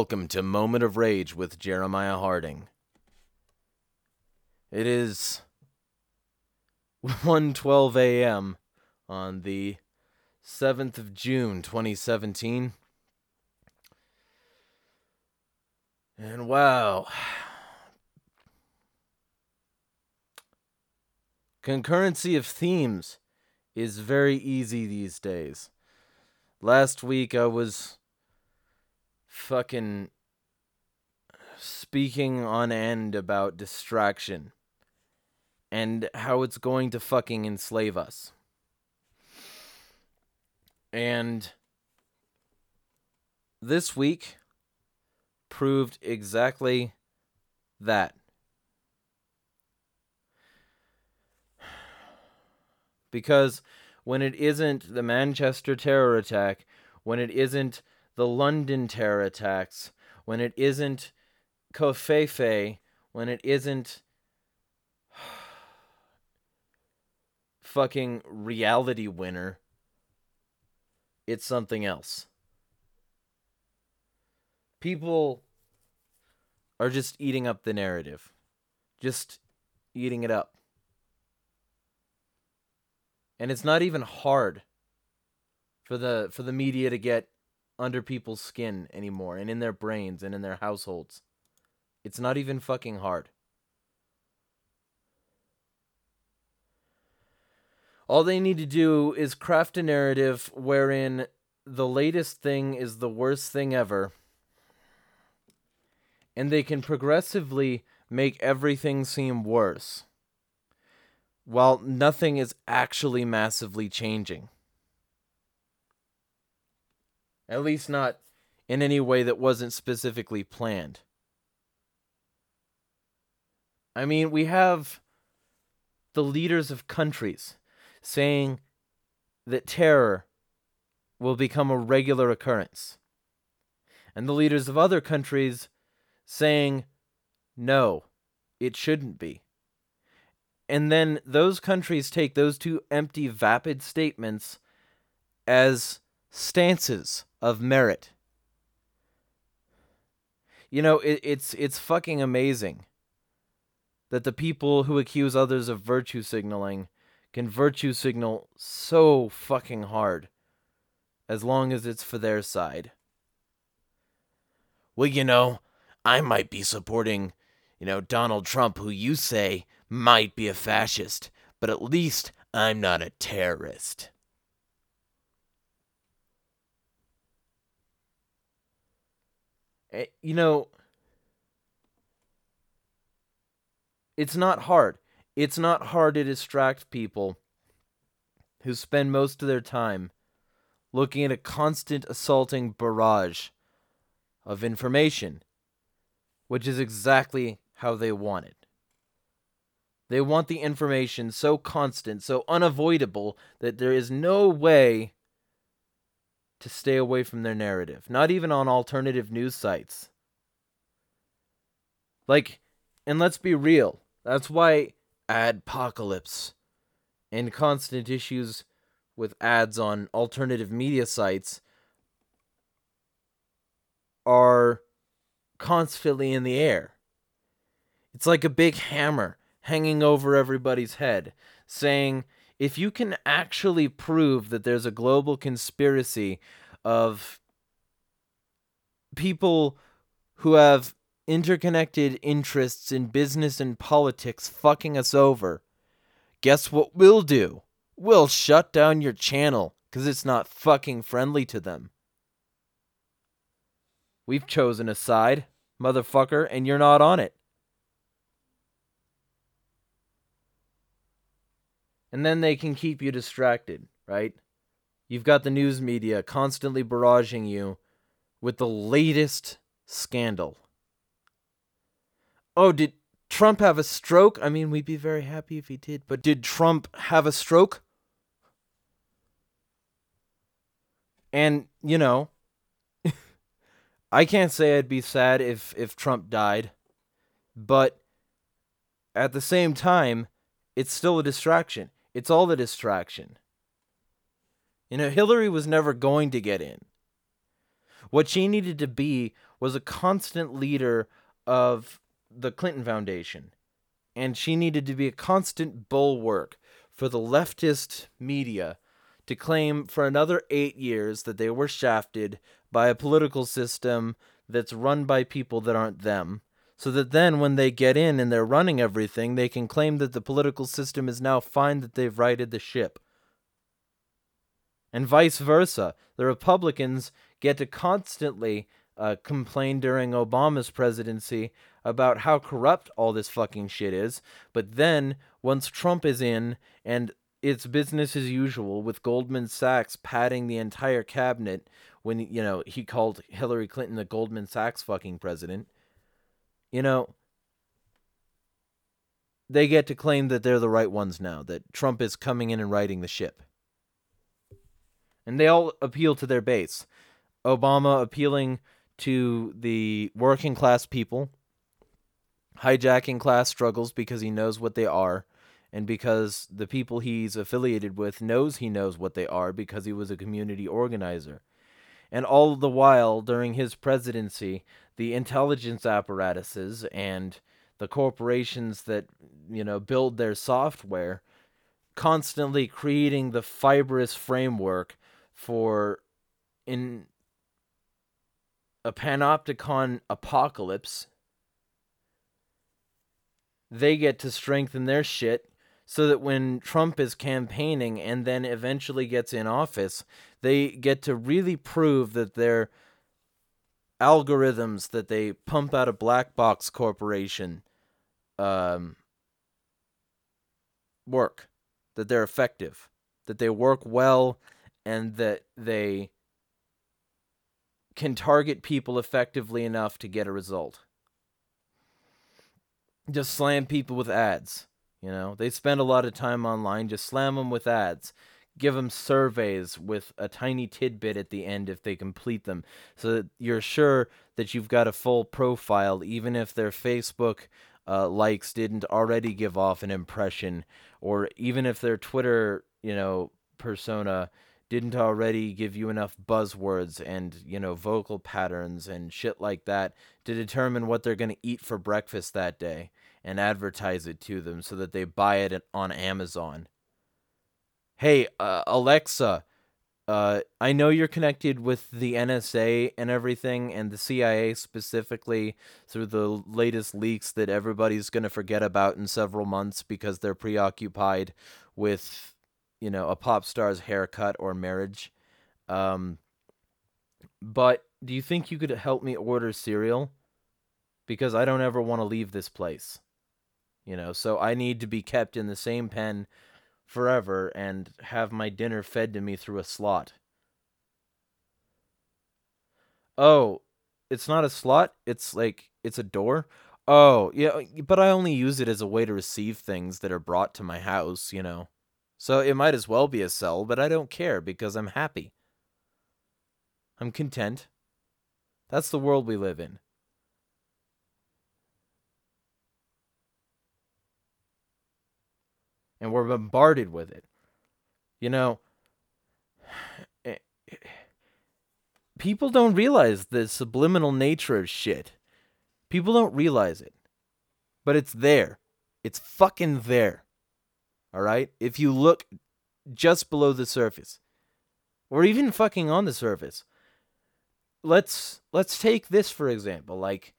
Welcome to Moment of Rage with Jeremiah Harding. It is 1:12 a.m. on the 7th of June 2017. And wow. Concurrency of themes is very easy these days. Last week I was fucking speaking on end about distraction and how it's going to fucking enslave us. And this week proved exactly that. Because when it isn't the Manchester terror attack, when it isn't the London terror attacks, when it isn't Covfefe, when it isn't fucking Reality Winner, it's something else. People are just eating up the narrative. Just eating it up. And it's not even hard for the for the media to get under people's skin anymore and in their brains and in their households. It's not even fucking hard. All they need to do is craft a narrative wherein the latest thing is the worst thing ever. And they can progressively make everything seem worse. While nothing is actually massively changing. At least not in any way that wasn't specifically planned. I mean, we have the leaders of countries saying that terror will become a regular occurrence. And the leaders of other countries saying, no, it shouldn't be. And then those countries take those two empty, vapid statements as stances of merit. You know, it, it's it's fucking amazing that the people who accuse others of virtue signaling can virtue signal so fucking hard as long as it's for their side. Well, you know, I might be supporting, you know, Donald Trump, who you say might be a fascist, but at least I'm not a terrorist. Eh, you know, it's not hard. It's not hard to distract people who spend most of their time looking at a constant assaulting barrage of information, which is exactly how they want it. They want the information so constant, so unavoidable, that there is no way to stay away from their narrative, not even on alternative news sites. Like, and let's be real, that's why adpocalypse and constant issues with ads on alternative media sites are constantly in the air. It's like a big hammer hanging over everybody's head, saying, if you can actually prove that there's a global conspiracy of people who have interconnected interests in business and politics fucking us over, guess what we'll do? We'll shut down your channel because it's not fucking friendly to them. We've chosen a side, motherfucker, and you're not on it. And then they can keep you distracted, right? You've got the news media constantly barraging you with the latest scandal. Oh, did Trump have a stroke? I mean, we'd be very happy if he did, but did Trump have a stroke? And, you know, I can't say I'd be sad if if Trump died, but at the same time, it's still a distraction. It's all the distraction. You know, Hillary was never going to get in. What she needed to be was a constant leader of the Clinton Foundation. And she needed to be a constant bulwark for the leftist media to claim for another eight years that they were shafted by a political system that's run by people that aren't them. So that then, when they get in and they're running everything, they can claim that the political system is now fine that they've righted the ship. And vice versa. The Republicans get to constantly uh, complain during Obama's presidency about how corrupt all this fucking shit is. But then, once Trump is in and it's business as usual with Goldman Sachs padding the entire cabinet when you know he called Hillary Clinton the Goldman Sachs fucking president. You know, they get to claim that they're the right ones now, that Trump is coming in and righting the ship. And they all appeal to their base. Obama appealing to the working class people, hijacking class struggles because he knows what they are and because the people he's affiliated with knows he knows what they are because he was a community organizer. And all the while during his presidency, the intelligence apparatuses and the corporations that, you know, build their software constantly creating the fibrous framework for in a panopticon apocalypse. They get to strengthen their shit so that when Trump is campaigning and then eventually gets in office, they get to really prove that their algorithms that they pump out of Black Box Corporation um, work, that they're effective, that they work well, and that they can target people effectively enough to get a result. Just slam people with ads you know, they spend a lot of time online. Just slam them with ads. Give them surveys with a tiny tidbit at the end if they complete them, so that you're sure that you've got a full profile, even if their Facebook uh, likes didn't already give off an impression, or even if their Twitter, you know, persona didn't already give you enough buzzwords and you know vocal patterns and shit like that to determine what they're going to eat for breakfast that day and advertise it to them so that they buy it on Amazon. Hey, uh, Alexa, uh, I know you're connected with the NSA and everything, and the CIA specifically through the latest leaks that everybody's going to forget about in several months because they're preoccupied with, you know, a pop star's haircut or marriage. Um, but do you think you could help me order cereal? Because I don't ever want to leave this place you know so i need to be kept in the same pen forever and have my dinner fed to me through a slot oh it's not a slot it's like it's a door oh yeah uh, but i only use it as a way to receive things that are brought to my house you know so it might as well be a cell but i don't care because i'm happy I'm content. That's the world we live in. And we're bombarded with it. You know, eh, people don't realize the subliminal nature of shit. People don't realize it. But it's there. It's fucking there. All right? If you look just below the surface or even fucking on the surface. Let's let's take this for example. Like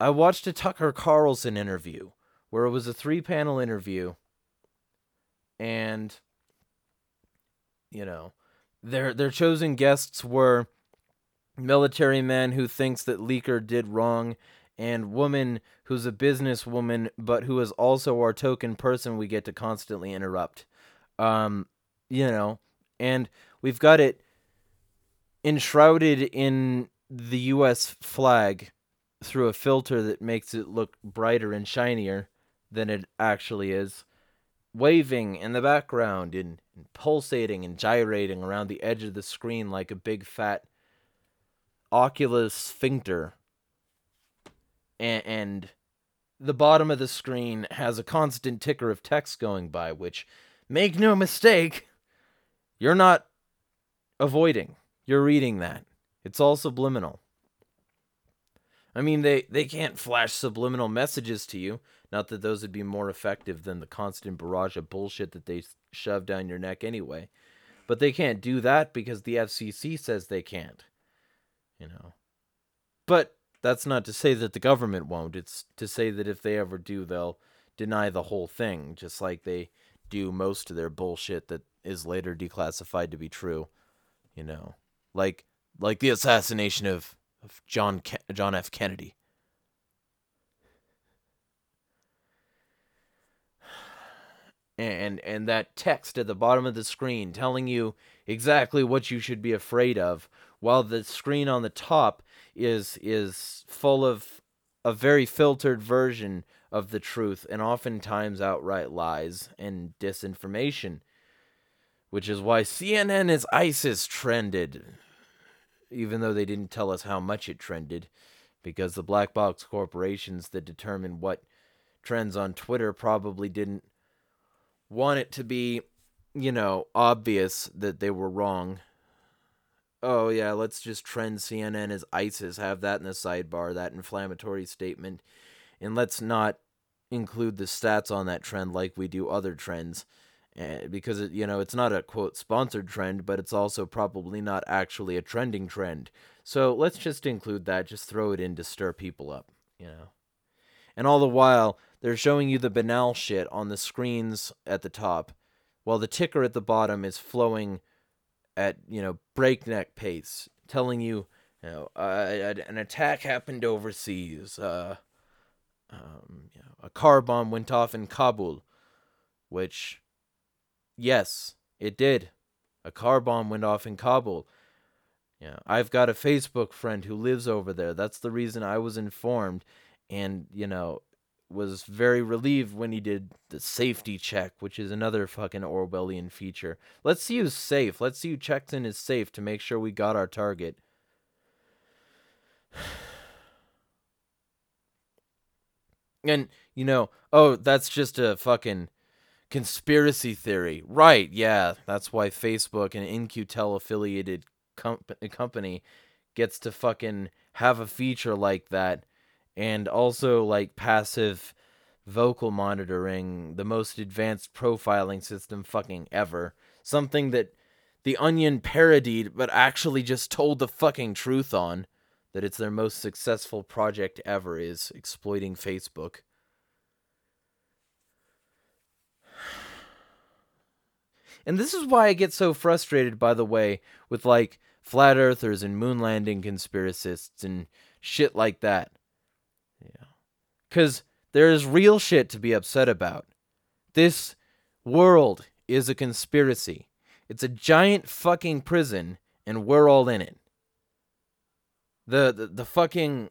I watched a Tucker Carlson interview where it was a three-panel interview and you know, their their chosen guests were military men who thinks that Leaker did wrong and woman who's a businesswoman but who is also our token person we get to constantly interrupt. Um, you know, and we've got it enshrouded in the US flag through a filter that makes it look brighter and shinier than it actually is, waving in the background and, pulsating and gyrating around the edge of the screen like a big fat oculus sphincter. And, and the bottom of the screen has a constant ticker of text going by, which, make no mistake, you're not avoiding. You're reading that. It's all subliminal. I mean, they, they can't flash subliminal messages to you. Not that those would be more effective than the constant barrage of bullshit that they shove down your neck anyway. But they can't do that because the FCC says they can't. You know. But that's not to say that the government won't. It's to say that if they ever do, they'll deny the whole thing, just like they do most of their bullshit that is later declassified to be true. You know, like like the assassination of, of John Ke- John F. Kennedy. And and that text at the bottom of the screen telling you exactly what you should be afraid of, while the screen on the top is is full of a very filtered version of the truth and oftentimes outright lies and disinformation, which is why CNN is ISIS trended, even though they didn't tell us how much it trended, because the black box corporations that determine what trends on Twitter probably didn't want it to be, you know, obvious that they were wrong. Oh, yeah, let's just trend CNN as ISIS, have that in the sidebar, that inflammatory statement, and let's not include the stats on that trend like we do other trends uh, because it, you know it's not a quote sponsored trend but it's also probably not actually a trending trend so let's just include that just throw it in to stir people up you know and all the while they're showing you the banal shit on the screens at the top while the ticker at the bottom is flowing at you know breakneck pace telling you you know uh, an attack happened overseas uh um, you know, a car bomb went off in Kabul, which, yes, it did. A car bomb went off in Kabul. Yeah, I've got a Facebook friend who lives over there. That's the reason I was informed, and you know, was very relieved when he did the safety check, which is another fucking Orwellian feature. Let's see who's safe. Let's see who checks in is safe to make sure we got our target. And, you know, oh, that's just a fucking conspiracy theory. Right, yeah. That's why Facebook, an In-Q-Tel affiliated company, gets to fucking have a feature like that. And also, like, passive vocal monitoring, the most advanced profiling system fucking ever. Something that The Onion parodied, but actually just told the fucking truth on that it's their most successful project ever is exploiting Facebook. And this is why I get so frustrated, by the way, with like flat earthers and moon landing conspiracists and shit like that. Yeah. Because there is real shit to be upset about. This world is a conspiracy. It's a giant fucking prison, and we're all in it the, the the fucking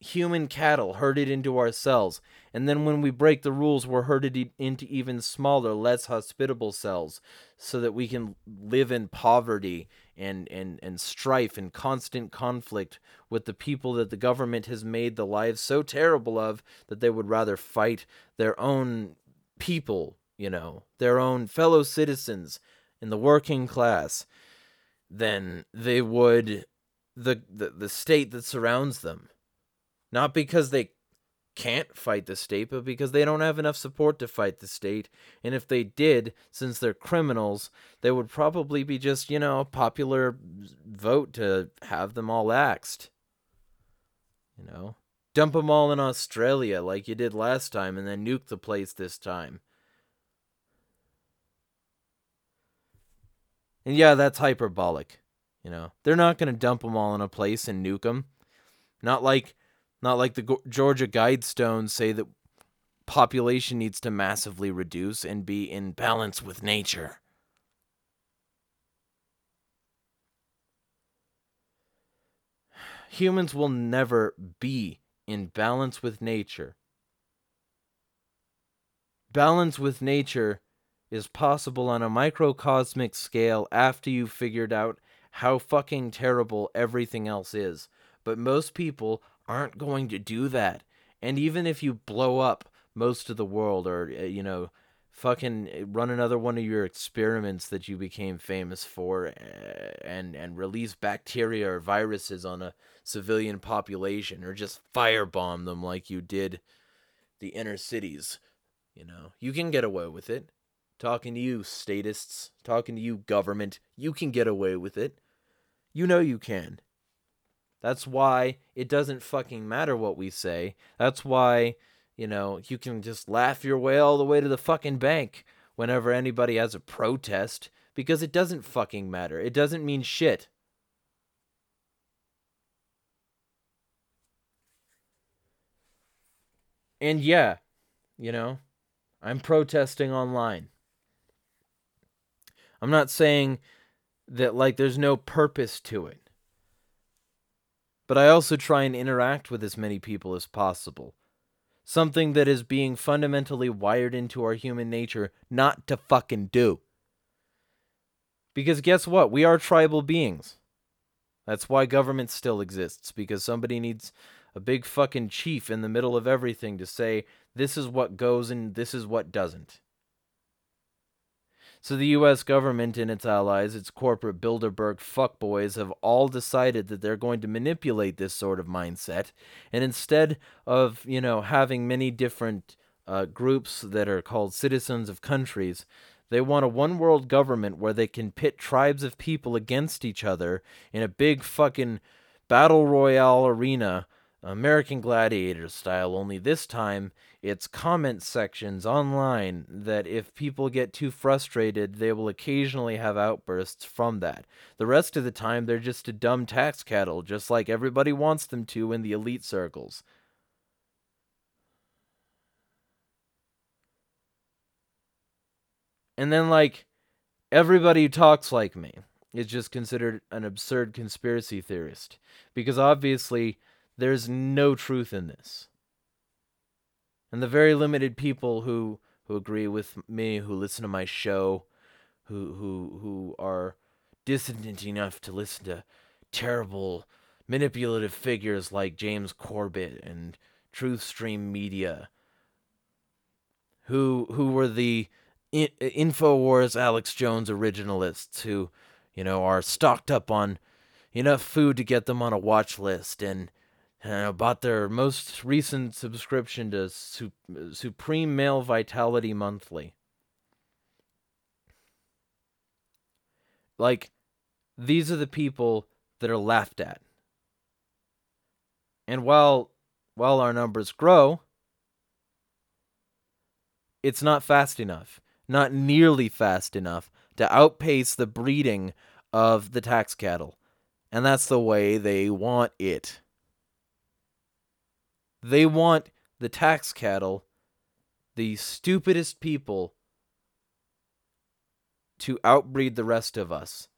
human cattle herded into our cells. And then when we break the rules, we're herded into even smaller, less hospitable cells so that we can live in poverty and, and, and strife and constant conflict with the people that the government has made the lives so terrible of that they would rather fight their own people, you know, their own fellow citizens in the working class than they would the, the, the state that surrounds them. Not because they can't fight the state, but because they don't have enough support to fight the state. And if they did, since they're criminals, they would probably be just, you know, a popular vote to have them all axed. You know? Dump them all in Australia like you did last time and then nuke the place this time. And yeah, that's hyperbolic. You know, they're not going to dump them all in a place and nuke them. Not like not like the Georgia Guidestones say that population needs to massively reduce and be in balance with nature. Humans will never be in balance with nature. Balance with nature is possible on a microcosmic scale after you've figured out how fucking terrible everything else is. But most people aren't going to do that. And even if you blow up most of the world or, uh, you know, fucking uh, run another one of your experiments that you became famous for uh, and and release bacteria or viruses on a civilian population or just firebomb them like you did the inner cities you know you can get away with it. Talking to you statists. Talking to you government. You can get away with it. You know you can that's why it doesn't fucking matter what we say. That's why, you know, you can just laugh your way all the way to the fucking bank whenever anybody has a protest because it doesn't fucking matter. It doesn't mean shit. And yeah, you know, I'm protesting online. I'm not saying that like there's no purpose to it but I also try and interact with as many people as possible. Something that is being fundamentally wired into our human nature not to fucking do. Because guess what? We are tribal beings. That's why government still exists, because somebody needs a big fucking chief in the middle of everything to say, this is what goes and this is what doesn't. So the US government and its allies, its corporate Bilderberg fuckboys, have all decided that they're going to manipulate this sort of mindset. And instead of, you know, having many different uh, groups that are called citizens of countries, they want a one world government where they can pit tribes of people against each other in a big fucking battle royale arena American Gladiator style, only this time it's comment sections online that if people get too frustrated, they will occasionally have outbursts from that. The rest of the time, they're just a dumb tax cattle, just like everybody wants them to in the elite circles. And then, like, everybody who talks like me is just considered an absurd conspiracy theorist. Because obviously, there's no truth in this. And the very limited people who who agree with me, who listen to my show, who who who are dissident enough to listen to terrible manipulative figures like James Corbett and Truthstream Media, who who were the Infowars Alex Jones originalists who, you know, are stocked up on enough food to get them on a watch list and uh, bought their most recent subscription to Su- Supreme Male Vitality Monthly. Like, these are the people that are laughed at. And while while our numbers grow, it's not fast enough, not nearly fast enough to outpace the breeding of the tax cattle. And that's the way they want it. They want the tax cattle, the stupidest people, to outbreed the rest of us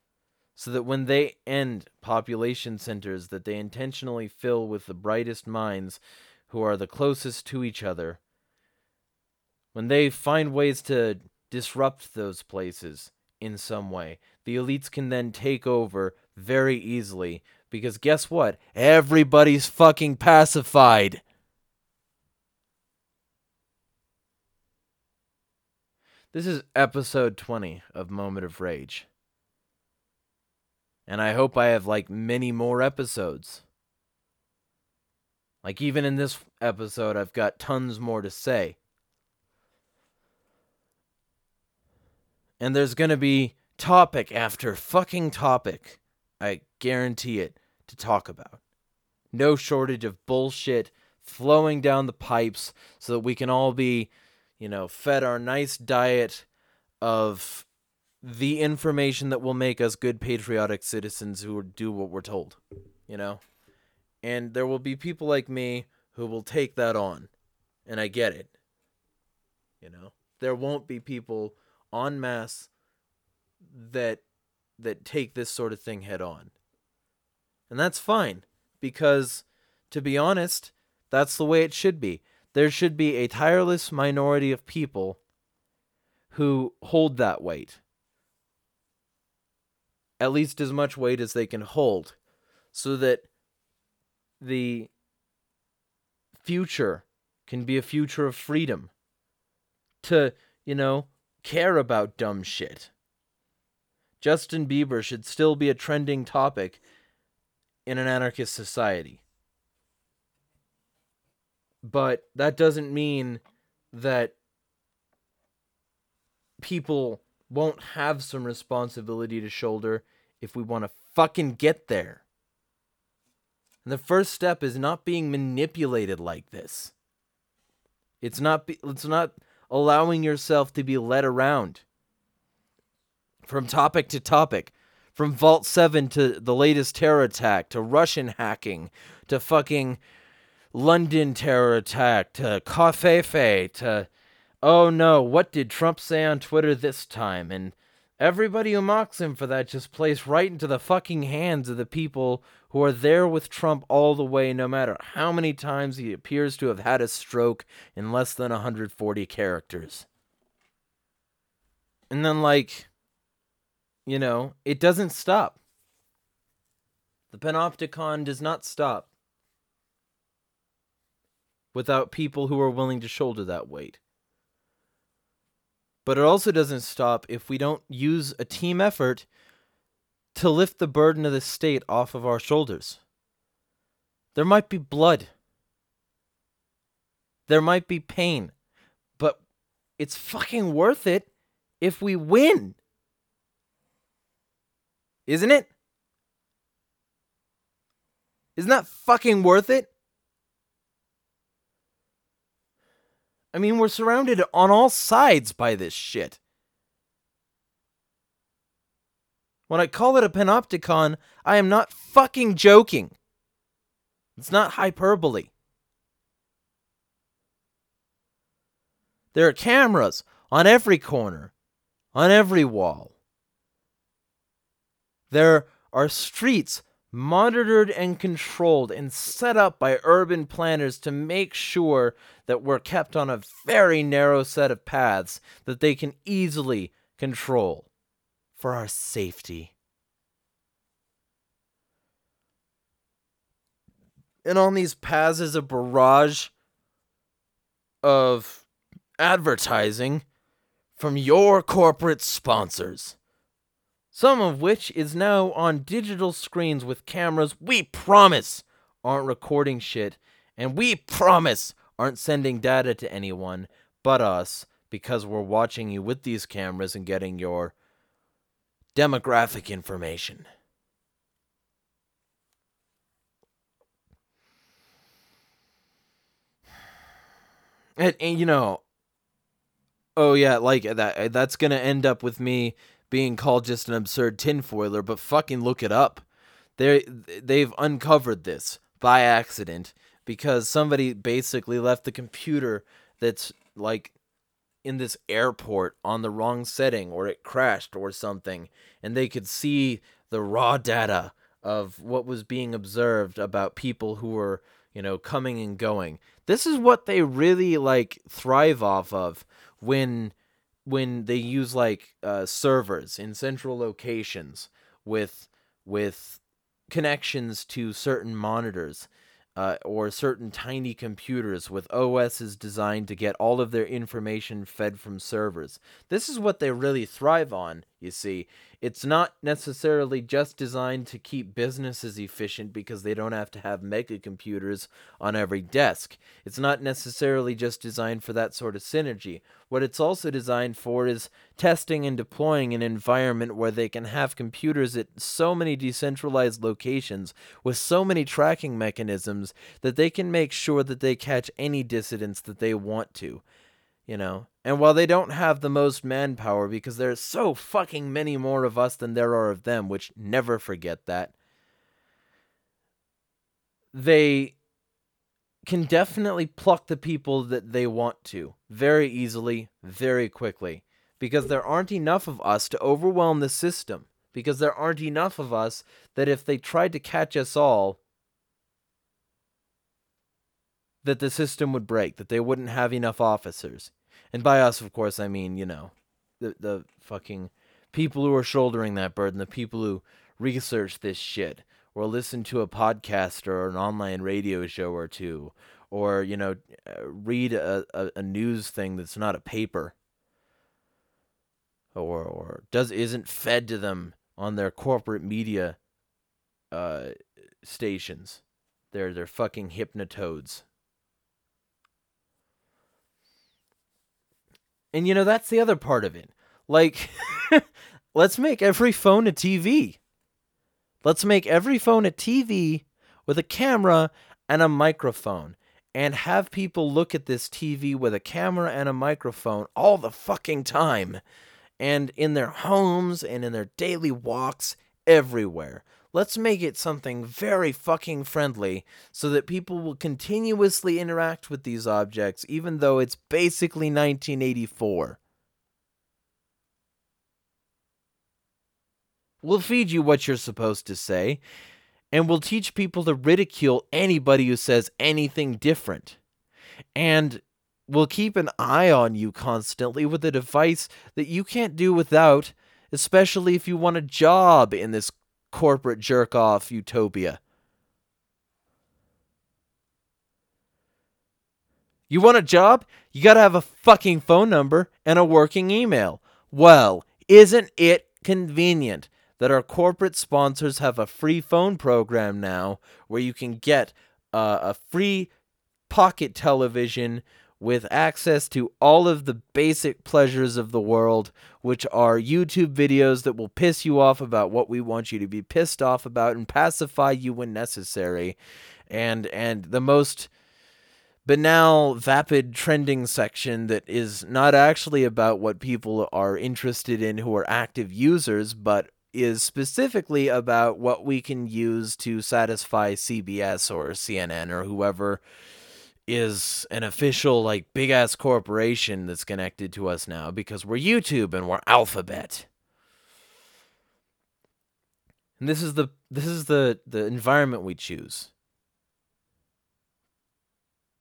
so that when they end population centers that they intentionally fill with the brightest minds who are the closest to each other when they find ways to disrupt those places in some way the elites can then take over very easily because guess what? Everybody's fucking pacified This is episode 20 of Moment of Rage. And I hope I have like many more episodes. Like, even in this episode, I've got tons more to say. And there's going to be topic after fucking topic. I guarantee it to talk about. No shortage of bullshit flowing down the pipes so that we can all be you know, fed our nice diet of the information that will make us good patriotic citizens who do what we're told, you know? And there will be people like me who will take that on. And I get it. You know? There won't be people en masse that that take this sort of thing head on. And that's fine because to be honest, that's the way it should be there should be a tireless minority of people who hold that weight. At least as much weight as they can hold, so that the future can be a future of freedom. To, you know, care about dumb shit. Justin Bieber should still be a trending topic in an anarchist society. But that doesn't mean that people won't have some responsibility to shoulder if we want to fucking get there. And the first step is not being manipulated like this. It's not be, it's not allowing yourself to be led around from topic to topic, from Vault 7 to the latest terror attack to Russian hacking to fucking London terror attack to Covfefe to oh no, what did Trump say on Twitter this time? And everybody who mocks him for that just plays right into the fucking hands of the people who are there with Trump all the way, no matter how many times he appears to have had a stroke in less than 140 characters. And then, like, you know, it doesn't stop. The Panopticon does not stop without people who are willing to shoulder that weight. But it also doesn't stop if we don't use a team effort to lift the burden of the state off of our shoulders. There might be blood. There might be pain. But it's fucking worth it if we win. Isn't it? Isn't that fucking worth it? I mean, we're surrounded on all sides by this shit. When I call it a panopticon, I am not fucking joking. It's not hyperbole. There are cameras on every corner, on every wall. There are streets monitored and controlled and set up by urban planners to make sure that we're kept on a very narrow set of paths that they can easily control for our safety. And on these paths is a barrage of advertising from your corporate sponsors some of which is now on digital screens with cameras we promise aren't recording shit, and we promise aren't sending data to anyone but us because we're watching you with these cameras and getting your demographic information. And, and, you know, oh yeah, like that. That's gonna end up with me being called just an absurd tinfoiler, but fucking look it up. They they've uncovered this by accident because somebody basically left the computer that's like in this airport on the wrong setting or it crashed or something and they could see the raw data of what was being observed about people who were, you know, coming and going. This is what they really like thrive off of when when they use like uh, servers in central locations with with connections to certain monitors uh, or certain tiny computers with OSs designed to get all of their information fed from servers. This is what they really thrive on, you see. It's not necessarily just designed to keep businesses efficient because they don't have to have mega computers on every desk. It's not necessarily just designed for that sort of synergy. What it's also designed for is testing and deploying an environment where they can have computers at so many decentralized locations with so many tracking mechanisms that they can make sure that they catch any dissidents that they want to you know. And while they don't have the most manpower because there's so fucking many more of us than there are of them, which never forget that. They can definitely pluck the people that they want to very easily, very quickly because there aren't enough of us to overwhelm the system because there aren't enough of us that if they tried to catch us all that the system would break, that they wouldn't have enough officers. And by us, of course, I mean, you know, the, the fucking people who are shouldering that burden, the people who research this shit, or listen to a podcast or an online radio show or two, or, you know, uh, read a, a, a news thing that's not a paper. Or, or does isn't fed to them on their corporate media uh, stations. They're they're fucking hypnotoads. And you know, that's the other part of it. Like, let's make every phone a TV. Let's make every phone a TV with a camera and a microphone and have people look at this TV with a camera and a microphone all the fucking time and in their homes and in their daily walks everywhere. Let's make it something very fucking friendly so that people will continuously interact with these objects, even though it's basically 1984. We'll feed you what you're supposed to say, and we'll teach people to ridicule anybody who says anything different. And we'll keep an eye on you constantly with a device that you can't do without, especially if you want a job in this corporate jerk off utopia. You want a job? You gotta have a fucking phone number and a working email. Well, isn't it convenient that our corporate sponsors have a free phone program now where you can get uh, a free pocket television with access to all of the basic pleasures of the world, which are YouTube videos that will piss you off about what we want you to be pissed off about and pacify you when necessary. And and the most banal, vapid trending section that is not actually about what people are interested in who are active users, but is specifically about what we can use to satisfy CBS or CNN or whoever is an official like big ass corporation that's connected to us now because we're YouTube and we're Alphabet. And this is the this is the the environment we choose.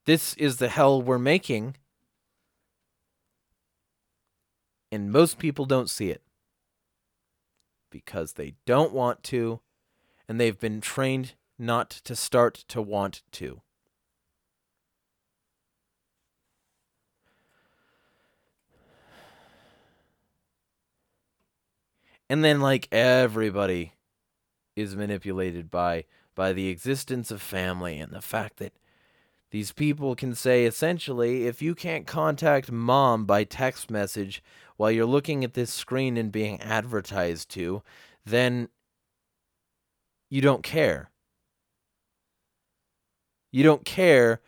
This is the hell we're making. And most people don't see it because they don't want to and they've been trained not to start to want to. And then like everybody is manipulated by by the existence of family and the fact that these people can say essentially if you can't contact mom by text message while you're looking at this screen and being advertised to then you don't care. You don't care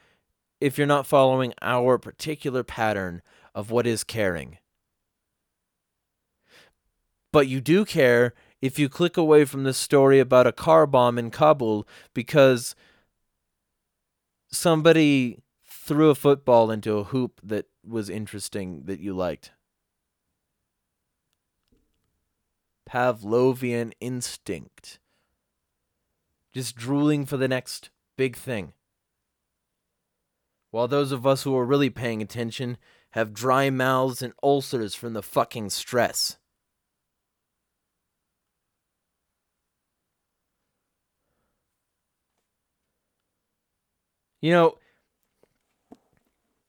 if you're not following our particular pattern of what is caring but you do care if you click away from the story about a car bomb in Kabul because somebody threw a football into a hoop that was interesting that you liked. Pavlovian instinct. Just drooling for the next big thing. While those of us who are really paying attention have dry mouths and ulcers from the fucking stress. You know,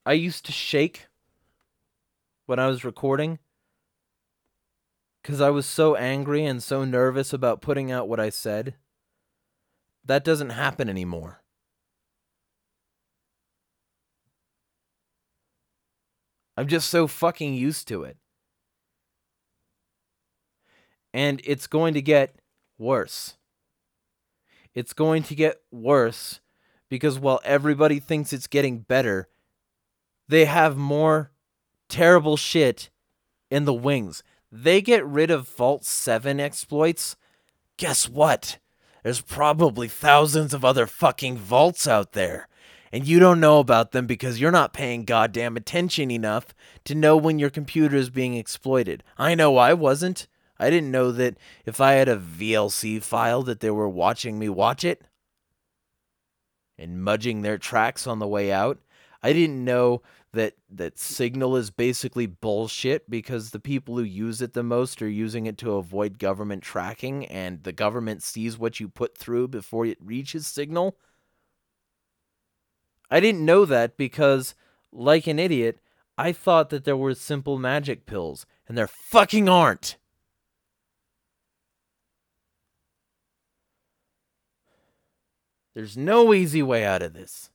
I used to shake when I was recording because I was so angry and so nervous about putting out what I said. That doesn't happen anymore. I'm just so fucking used to it. And it's going to get worse. It's going to get worse because while everybody thinks it's getting better, they have more terrible shit in the wings. They get rid of Vault 7 exploits. Guess what? There's probably thousands of other fucking vaults out there. And you don't know about them because you're not paying goddamn attention enough to know when your computer is being exploited. I know I wasn't. I didn't know that if I had a VLC file that they were watching me watch it and mudging their tracks on the way out. I didn't know that that signal is basically bullshit because the people who use it the most are using it to avoid government tracking and the government sees what you put through before it reaches signal. I didn't know that because like an idiot, I thought that there were simple magic pills and there fucking aren't. There's no easy way out of this.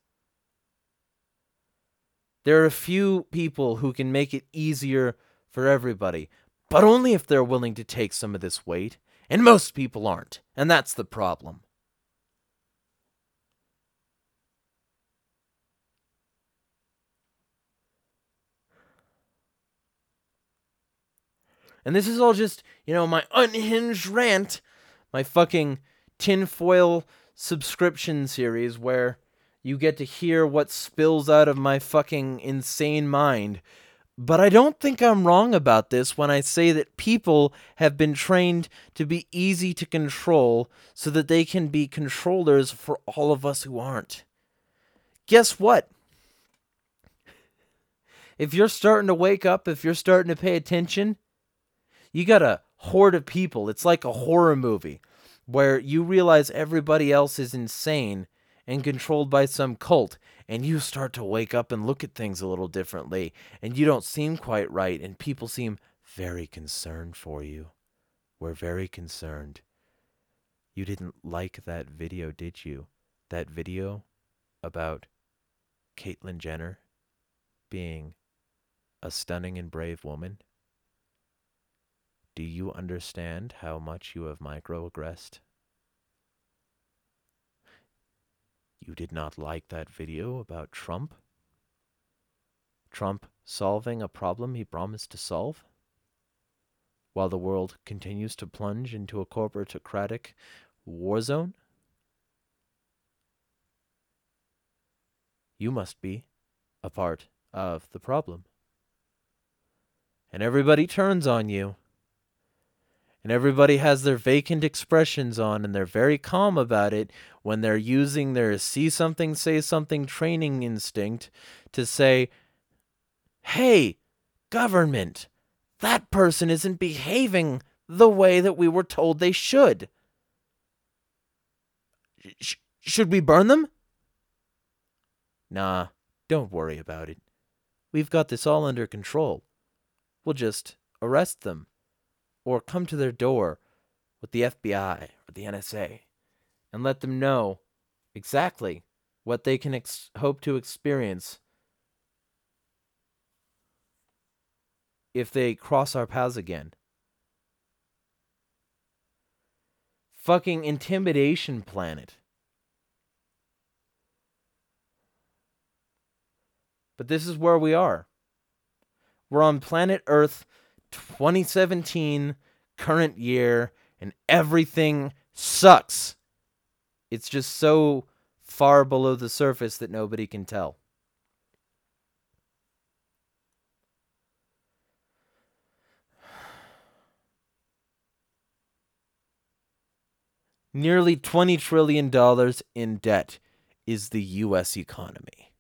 There are a few people who can make it easier for everybody, but only if they're willing to take some of this weight, and most people aren't, and that's the problem. And this is all just, you know, my unhinged rant, my fucking tinfoil subscription series where you get to hear what spills out of my fucking insane mind. But I don't think I'm wrong about this when I say that people have been trained to be easy to control so that they can be controllers for all of us who aren't. Guess what? If you're starting to wake up, if you're starting to pay attention, you got a horde of people. It's like a horror movie where you realize everybody else is insane and controlled by some cult, and you start to wake up and look at things a little differently, and you don't seem quite right, and people seem very concerned for you. We're very concerned. You didn't like that video, did you? That video about Caitlyn Jenner being a stunning and brave woman? Do you understand how much you have microaggressed? You did not like that video about Trump? Trump solving a problem he promised to solve? While the world continues to plunge into a corporatocratic war zone? You must be a part of the problem. And everybody turns on you and everybody has their vacant expressions on and they're very calm about it when they're using their see something, say something training instinct to say, hey, government, that person isn't behaving the way that we were told they should. Sh- should we burn them? Nah, don't worry about it. We've got this all under control. We'll just arrest them or come to their door with the FBI or the NSA and let them know exactly what they can ex- hope to experience if they cross our paths again. Fucking intimidation planet. But this is where we are. We're on planet Earth 2017, current year, and everything sucks. It's just so far below the surface that nobody can tell. Nearly $20 trillion in debt is the U.S. economy.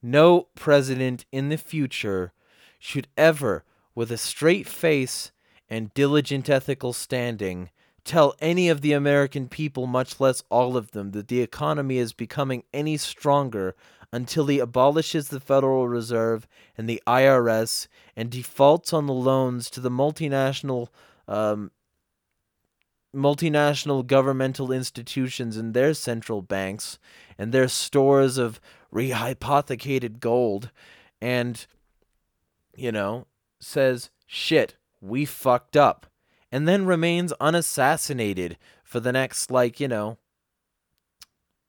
No president in the future should ever, with a straight face and diligent ethical standing, tell any of the American people, much less all of them, that the economy is becoming any stronger until he abolishes the Federal Reserve and the IRS and defaults on the loans to the multinational um, multinational governmental institutions and their central banks and their stores of rehypothecated gold. And you know says shit we fucked up and then remains unassassinated for the next like you know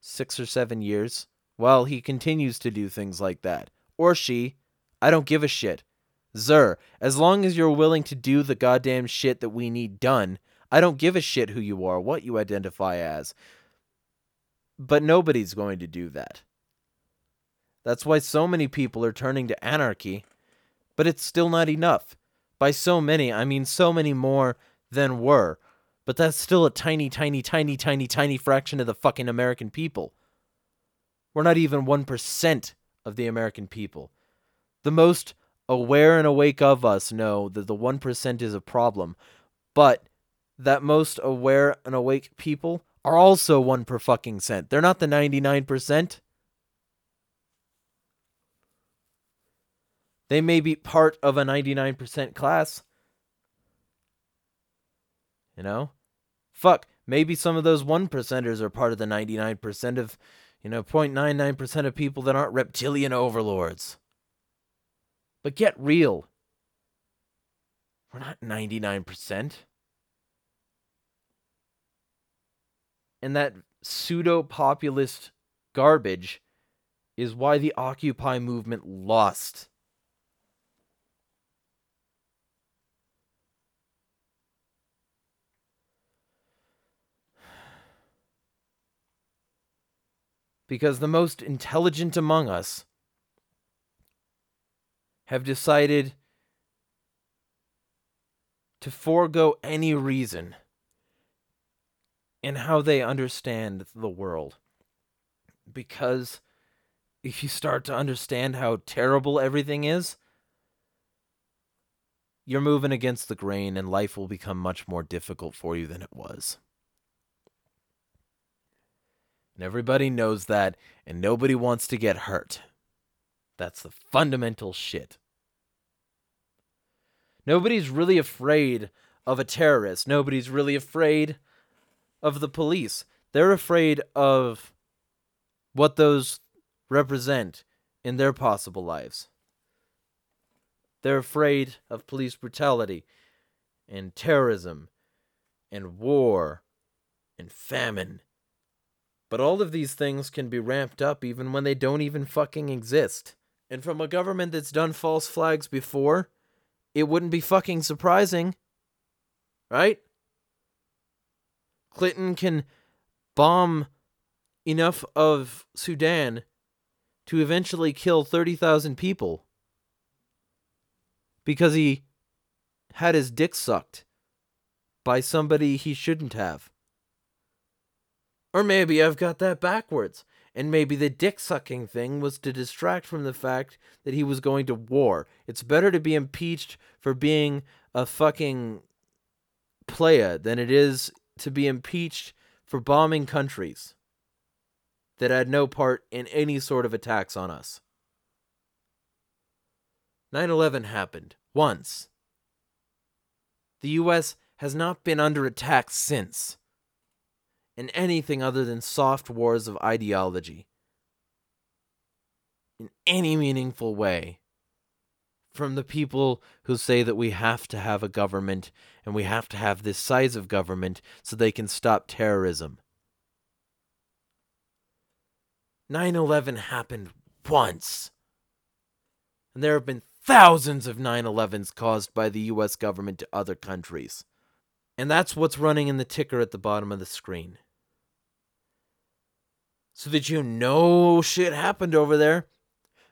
6 or 7 years while he continues to do things like that or she i don't give a shit Zer, as long as you're willing to do the goddamn shit that we need done, I don't give a shit who you are, what you identify as. But nobody's going to do that. That's why so many people are turning to anarchy, but it's still not enough. By so many, I mean so many more than were, but that's still a tiny, tiny, tiny, tiny, tiny fraction of the fucking American people. We're not even 1% of the American people. The most aware and awake of us know that the 1% is a problem, but that most aware and awake people are also 1 per fucking cent. They're not the 99%. They may be part of a 99% class. You know? Fuck, maybe some of those 1 percenters are part of the 99% of, you know, 0.99% of people that aren't reptilian overlords. But get real. We're not 99%. And that pseudo populist garbage is why the Occupy movement lost. Because the most intelligent among us have decided to forego any reason in how they understand the world. Because if you start to understand how terrible everything is, you're moving against the grain and life will become much more difficult for you than it was. And everybody knows that, and nobody wants to get hurt. That's the fundamental shit. Nobody's really afraid of a terrorist. Nobody's really afraid of the police. They're afraid of what those represent in their possible lives. They're afraid of police brutality and terrorism and war and famine. But all of these things can be ramped up even when they don't even fucking exist. And from a government that's done false flags before, it wouldn't be fucking surprising. Right? Clinton can bomb enough of Sudan to eventually kill 30,000 people because he had his dick sucked by somebody he shouldn't have. Or maybe I've got that backwards. And maybe the dick sucking thing was to distract from the fact that he was going to war. It's better to be impeached for being a fucking playa than it is to be impeached for bombing countries that had no part in any sort of attacks on us. 9 11 happened once. The U.S. has not been under attack since in anything other than soft wars of ideology in any meaningful way from the people who say that we have to have a government and we have to have this size of government so they can stop terrorism. 9 11 happened once. And there have been thousands of 9 11s caused by the US government to other countries. And that's what's running in the ticker at the bottom of the screen so that you know shit happened over there,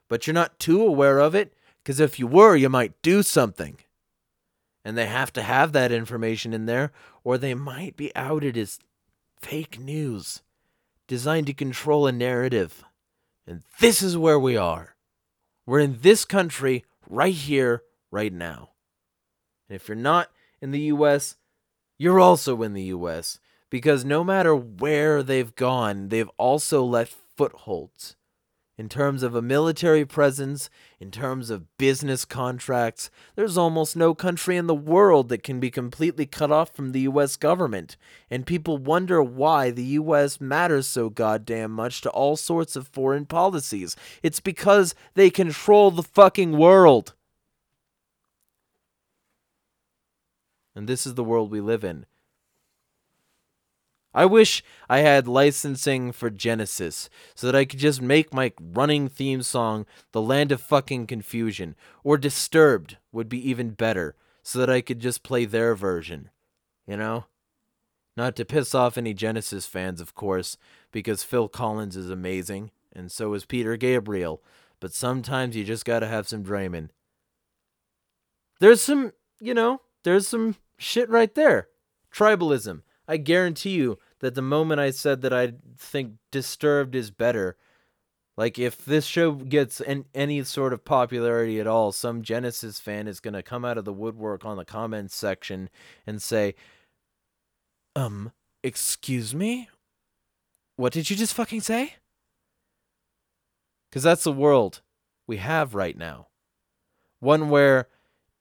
but you're not too aware of it, because if you were, you might do something. And they have to have that information in there, or they might be outed as fake news designed to control a narrative. And this is where we are. We're in this country right here, right now. And if you're not in the US, you're also in the US because no matter where they've gone, they've also left footholds in terms of a military presence, in terms of business contracts. There's almost no country in the world that can be completely cut off from the US government. And people wonder why the US matters so goddamn much to all sorts of foreign policies. It's because they control the fucking world. And this is the world we live in. I wish I had licensing for Genesis so that I could just make my running theme song The Land of Fucking Confusion, or Disturbed would be even better so that I could just play their version. You know? Not to piss off any Genesis fans, of course, because Phil Collins is amazing, and so is Peter Gabriel, but sometimes you just gotta have some Draiman. There's some, you know, there's some shit right there. Tribalism. I guarantee you that the moment I said that I think Disturbed is better, like if this show gets an, any sort of popularity at all, some Genesis fan is going to come out of the woodwork on the comments section and say, "Um, excuse me? What did you just fucking say?" Cuz that's the world we have right now. One where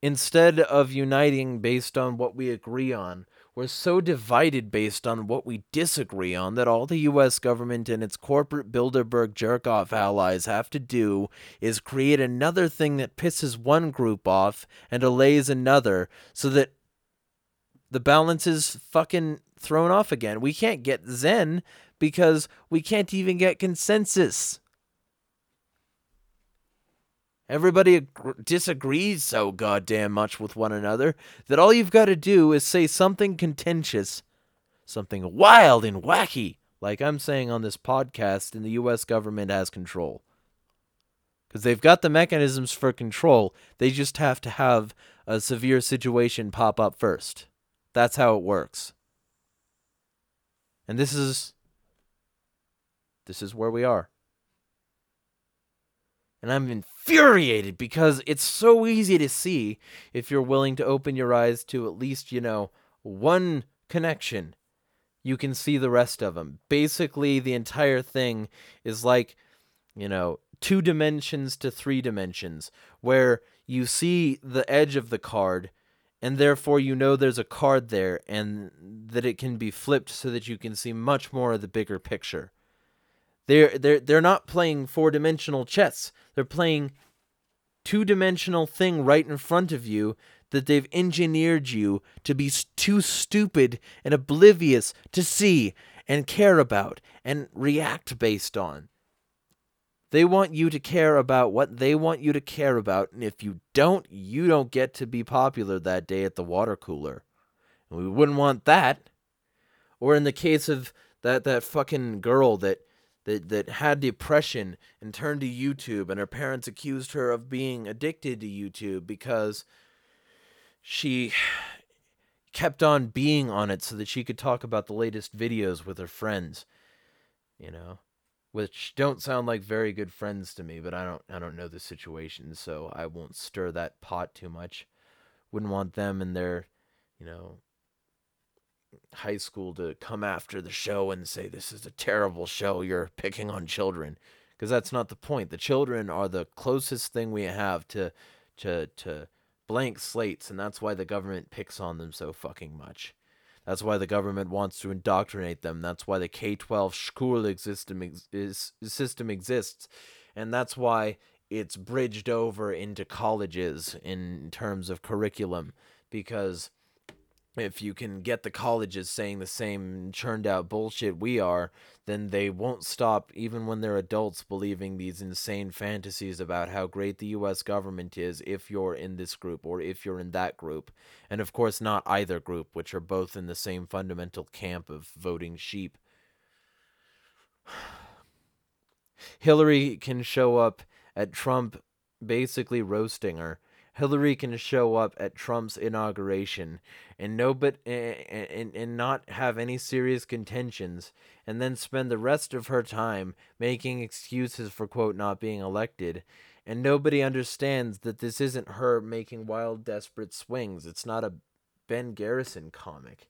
instead of uniting based on what we agree on, we're so divided based on what we disagree on that all the US government and its corporate Bilderberg jerk off allies have to do is create another thing that pisses one group off and allays another so that the balance is fucking thrown off again. We can't get Zen because we can't even get consensus. Everybody ag- disagrees so goddamn much with one another that all you've got to do is say something contentious, something wild and wacky, like I'm saying on this podcast, and the US government has control. Because they've got the mechanisms for control, they just have to have a severe situation pop up first. That's how it works. And this is. This is where we are and I'm infuriated because it's so easy to see if you're willing to open your eyes to at least, you know, one connection. You can see the rest of them. Basically, the entire thing is like, you know, two dimensions to three dimensions, where you see the edge of the card, and therefore you know there's a card there, and that it can be flipped so that you can see much more of the bigger picture. They're they're they're not playing four dimensional chess. They're playing two dimensional thing right in front of you that they've engineered you to be too stupid and oblivious to see and care about and react based on. They want you to care about what they want you to care about, and if you don't, you don't get to be popular that day at the water cooler. And we wouldn't want that. Or in the case of that that fucking girl that that that had depression and turned to YouTube and her parents accused her of being addicted to YouTube because she kept on being on it so that she could talk about the latest videos with her friends you know which don't sound like very good friends to me but I don't I don't know the situation so I won't stir that pot too much. Wouldn't want them and their you know high school to come after the show and say this is a terrible show. You're picking on children. Because that's not the point. The children are the closest thing we have to to to blank slates and that's why the government picks on them so fucking much. That's why the government wants to indoctrinate them. That's why the K12 school system is system exists. And that's why it's bridged over into colleges in terms of curriculum because if you can get the colleges saying the same churned out bullshit we are, then they won't stop, even when they're adults, believing these insane fantasies about how great the US government is if you're in this group or if you're in that group. And of course, not either group, which are both in the same fundamental camp of voting sheep. Hillary can show up at Trump basically roasting her Hillary can show up at Trump's inauguration and nobody and, eh, eh, eh, and and not have any serious contentions and then spend the rest of her time making excuses for quote not being elected. And nobody understands that this isn't her making wild desperate swings. It's not a Ben Garrison comic.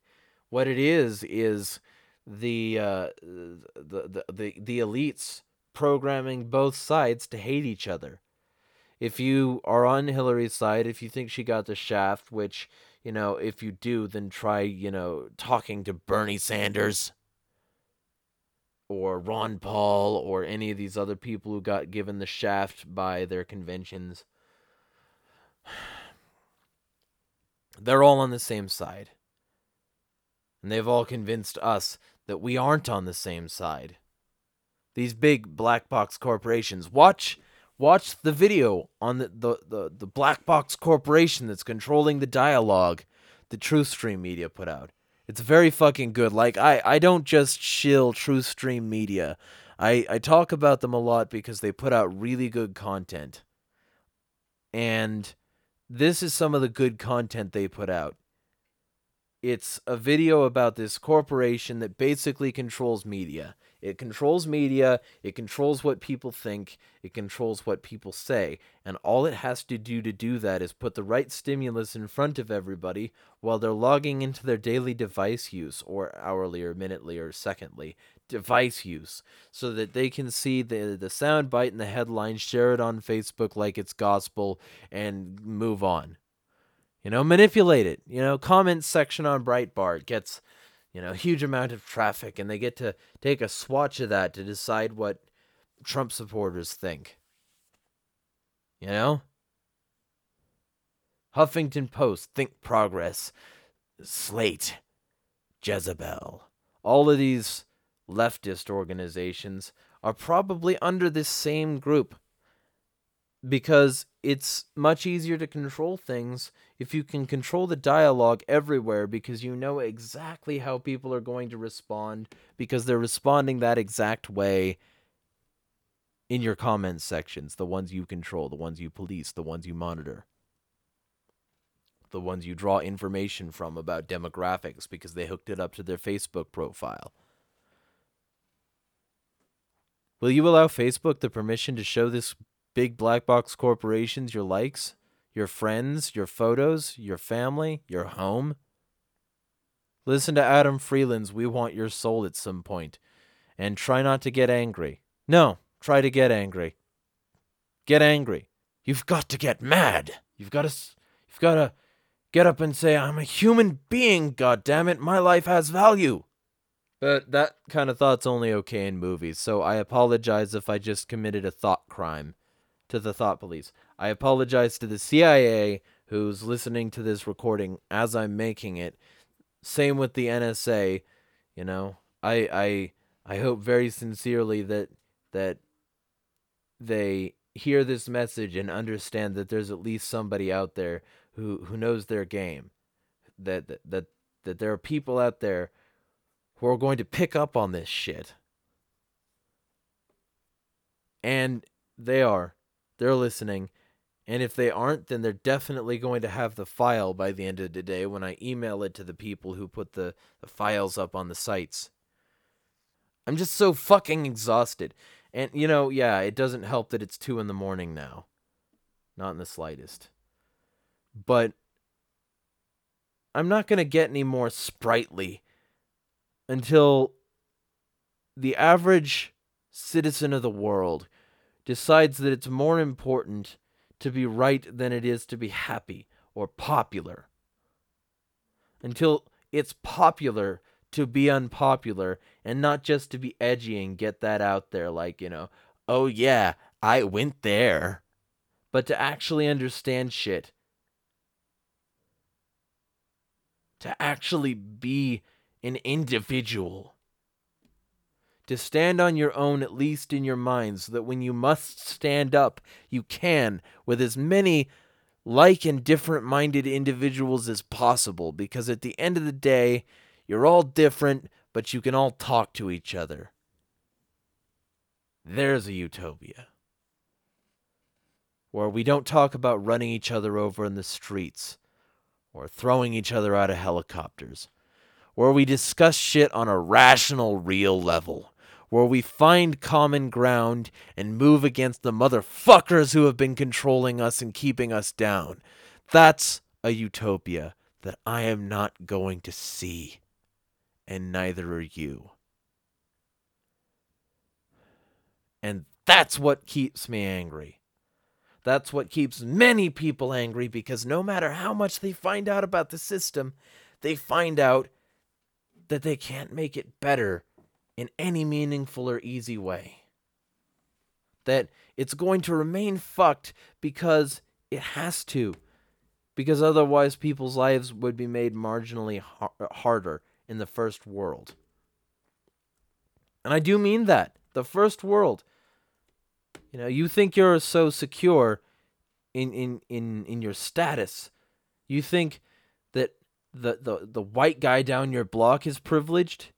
What it is is the uh, the, the the the elites programming both sides to hate each other if you are on Hillary's side, if you think she got the shaft, which, you know, if you do, then try, you know, talking to Bernie Sanders or Ron Paul or any of these other people who got given the shaft by their conventions. They're all on the same side. And they've all convinced us that we aren't on the same side. These big black box corporations. Watch Watch the video on the, the, the, the black box corporation that's controlling the dialogue the Truthstream Media put out. It's very fucking good. Like I, I don't just shill Truthstream Media. I, I talk about them a lot because they put out really good content. And this is some of the good content they put out. It's a video about this corporation that basically controls media. It controls media, it controls what people think, it controls what people say, and all it has to do to do that is put the right stimulus in front of everybody while they're logging into their daily device use, or hourly or minutely or secondly device use, so that they can see the the sound bite and the headline, share it on Facebook like it's gospel, and move on. You know, manipulate it. You know, comment section on Breitbart gets you know, huge amount of traffic, and they get to take a swatch of that to decide what Trump supporters think. You know? Huffington Post, Think Progress, Slate, Jezebel. All of these leftist organizations are probably under this same group because it's much easier to control things if you can control the dialogue everywhere because you know exactly how people are going to respond because they're responding that exact way in your comment sections the ones you control the ones you police the ones you monitor the ones you draw information from about demographics because they hooked it up to their Facebook profile. Will you allow Facebook the permission to show this big black box corporations your likes, your friends, your photos, your family, your home. Listen to Adam Freeland's We Want Your Soul at some point and try not to get angry. No, try to get angry. Get angry. You've got to get mad. You've got to you've got to get up and say I'm a human being, god damn it. My life has value. But that kind of thought's only okay in movies, so I apologize if I just committed a thought crime to the Thought Police. I apologize to the CIA who's listening to this recording as I'm making it. Same with the NSA, you know. I I I hope very sincerely that that they hear this message and understand that there's at least somebody out there who who knows their game. That that that, that there are people out there who are going to pick up on this shit. And they are they're listening. And if they aren't, then they're definitely going to have the file by the end of the day when I email it to the people who put the, the files up on the sites. I'm just so fucking exhausted. And, you know, yeah, it doesn't help that it's 2 in the morning now. Not in the slightest. But I'm not going to get any more sprightly until the average citizen of the world decides that it's more important to be right than it is to be happy or popular. Until it's popular to be unpopular and not just to be edgy and get that out there, like, you know, oh yeah, I went there. But to actually understand shit. To actually be an individual to stand on your own, at least in your mind, so that when you must stand up, you can with as many like and different minded individuals as possible. Because at the end of the day, you're all different, but you can all talk to each other. There's a utopia. where we don't talk about running each other over in the streets or throwing each other out of helicopters, where we discuss shit on a rational, real level, where we find common ground and move against the motherfuckers who have been controlling us and keeping us down. That's a utopia that I am not going to see, and neither are you. And that's what keeps me angry. That's what keeps many people angry because no matter how much they find out about the system, they find out that they can't make it better in any meaningful or easy way. That it's going to remain fucked because it has to. Because otherwise, people's lives would be made marginally har- harder in the first world. And I do mean that. The first world. You know, you think you're so secure in in in in your status. You think that the the the white guy down your block is privileged?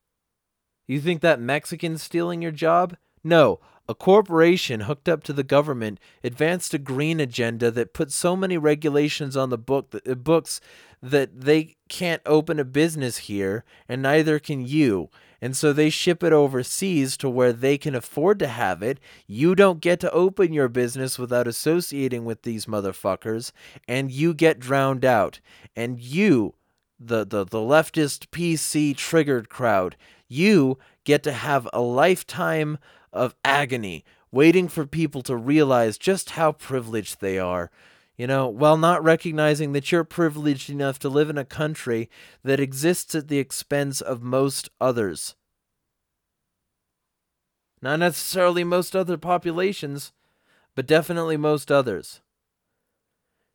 You think that Mexican's stealing your job? No, a corporation hooked up to the government advanced a green agenda that put so many regulations on the book books that they can't open a business here and neither can you. And so they ship it overseas to where they can afford to have it. You don't get to open your business without associating with these motherfuckers, and you get drowned out. And you, the, the, the leftist PC triggered crowd, you get to have a lifetime of agony waiting for people to realize just how privileged they are. You know, while not recognizing that you're privileged enough to live in a country that exists at the expense of most others. Not necessarily most other populations, but definitely most others.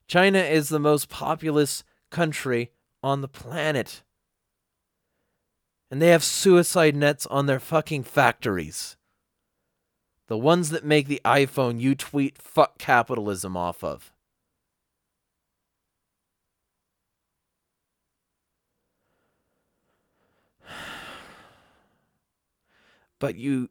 China is the most populous country on the planet. And they have suicide nets on their fucking factories. The ones that make the iPhone you tweet fuck capitalism off of. but you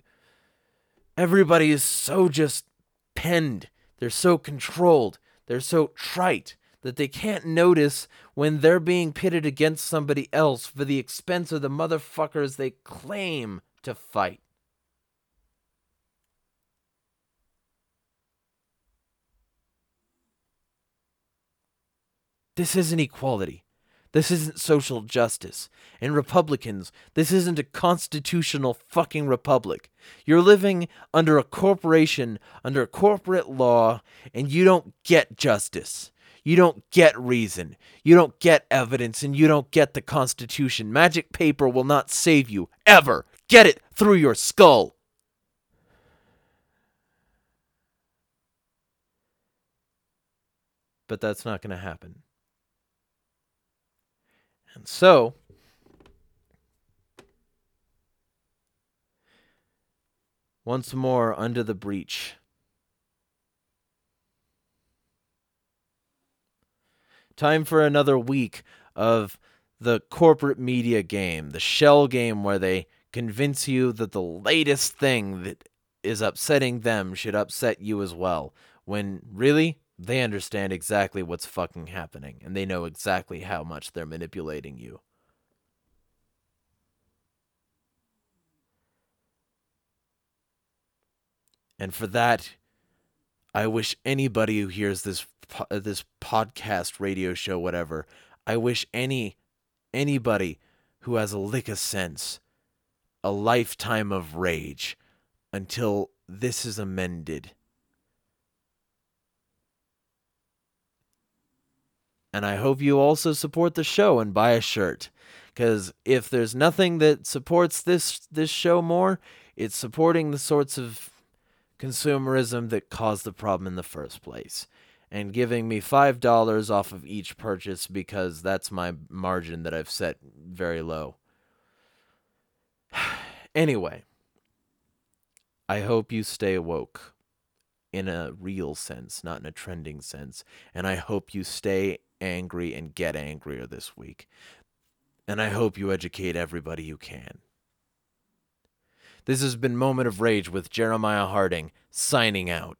everybody is so just penned they're so controlled they're so trite that they can't notice when they're being pitted against somebody else for the expense of the motherfuckers they claim to fight this isn't equality this isn't social justice. And Republicans, this isn't a constitutional fucking republic. You're living under a corporation, under a corporate law, and you don't get justice. You don't get reason. You don't get evidence, and you don't get the Constitution. Magic paper will not save you, ever. Get it through your skull. But that's not going to happen. And so, once more under the breach. Time for another week of the corporate media game, the shell game where they convince you that the latest thing that is upsetting them should upset you as well. When really, they understand exactly what's fucking happening and they know exactly how much they're manipulating you. And for that, I wish anybody who hears this uh, this podcast, radio show, whatever, I wish any anybody who has a lick of sense a lifetime of rage until this is amended And I hope you also support the show and buy a shirt. Because if there's nothing that supports this this show more, it's supporting the sorts of consumerism that caused the problem in the first place. And giving me five dollars off of each purchase because that's my margin that I've set very low. anyway, I hope you stay woke in a real sense, not in a trending sense. And I hope you stay angry and get angrier this week. And I hope you educate everybody you can. This has been Moment of Rage with Jeremiah Harding, signing out.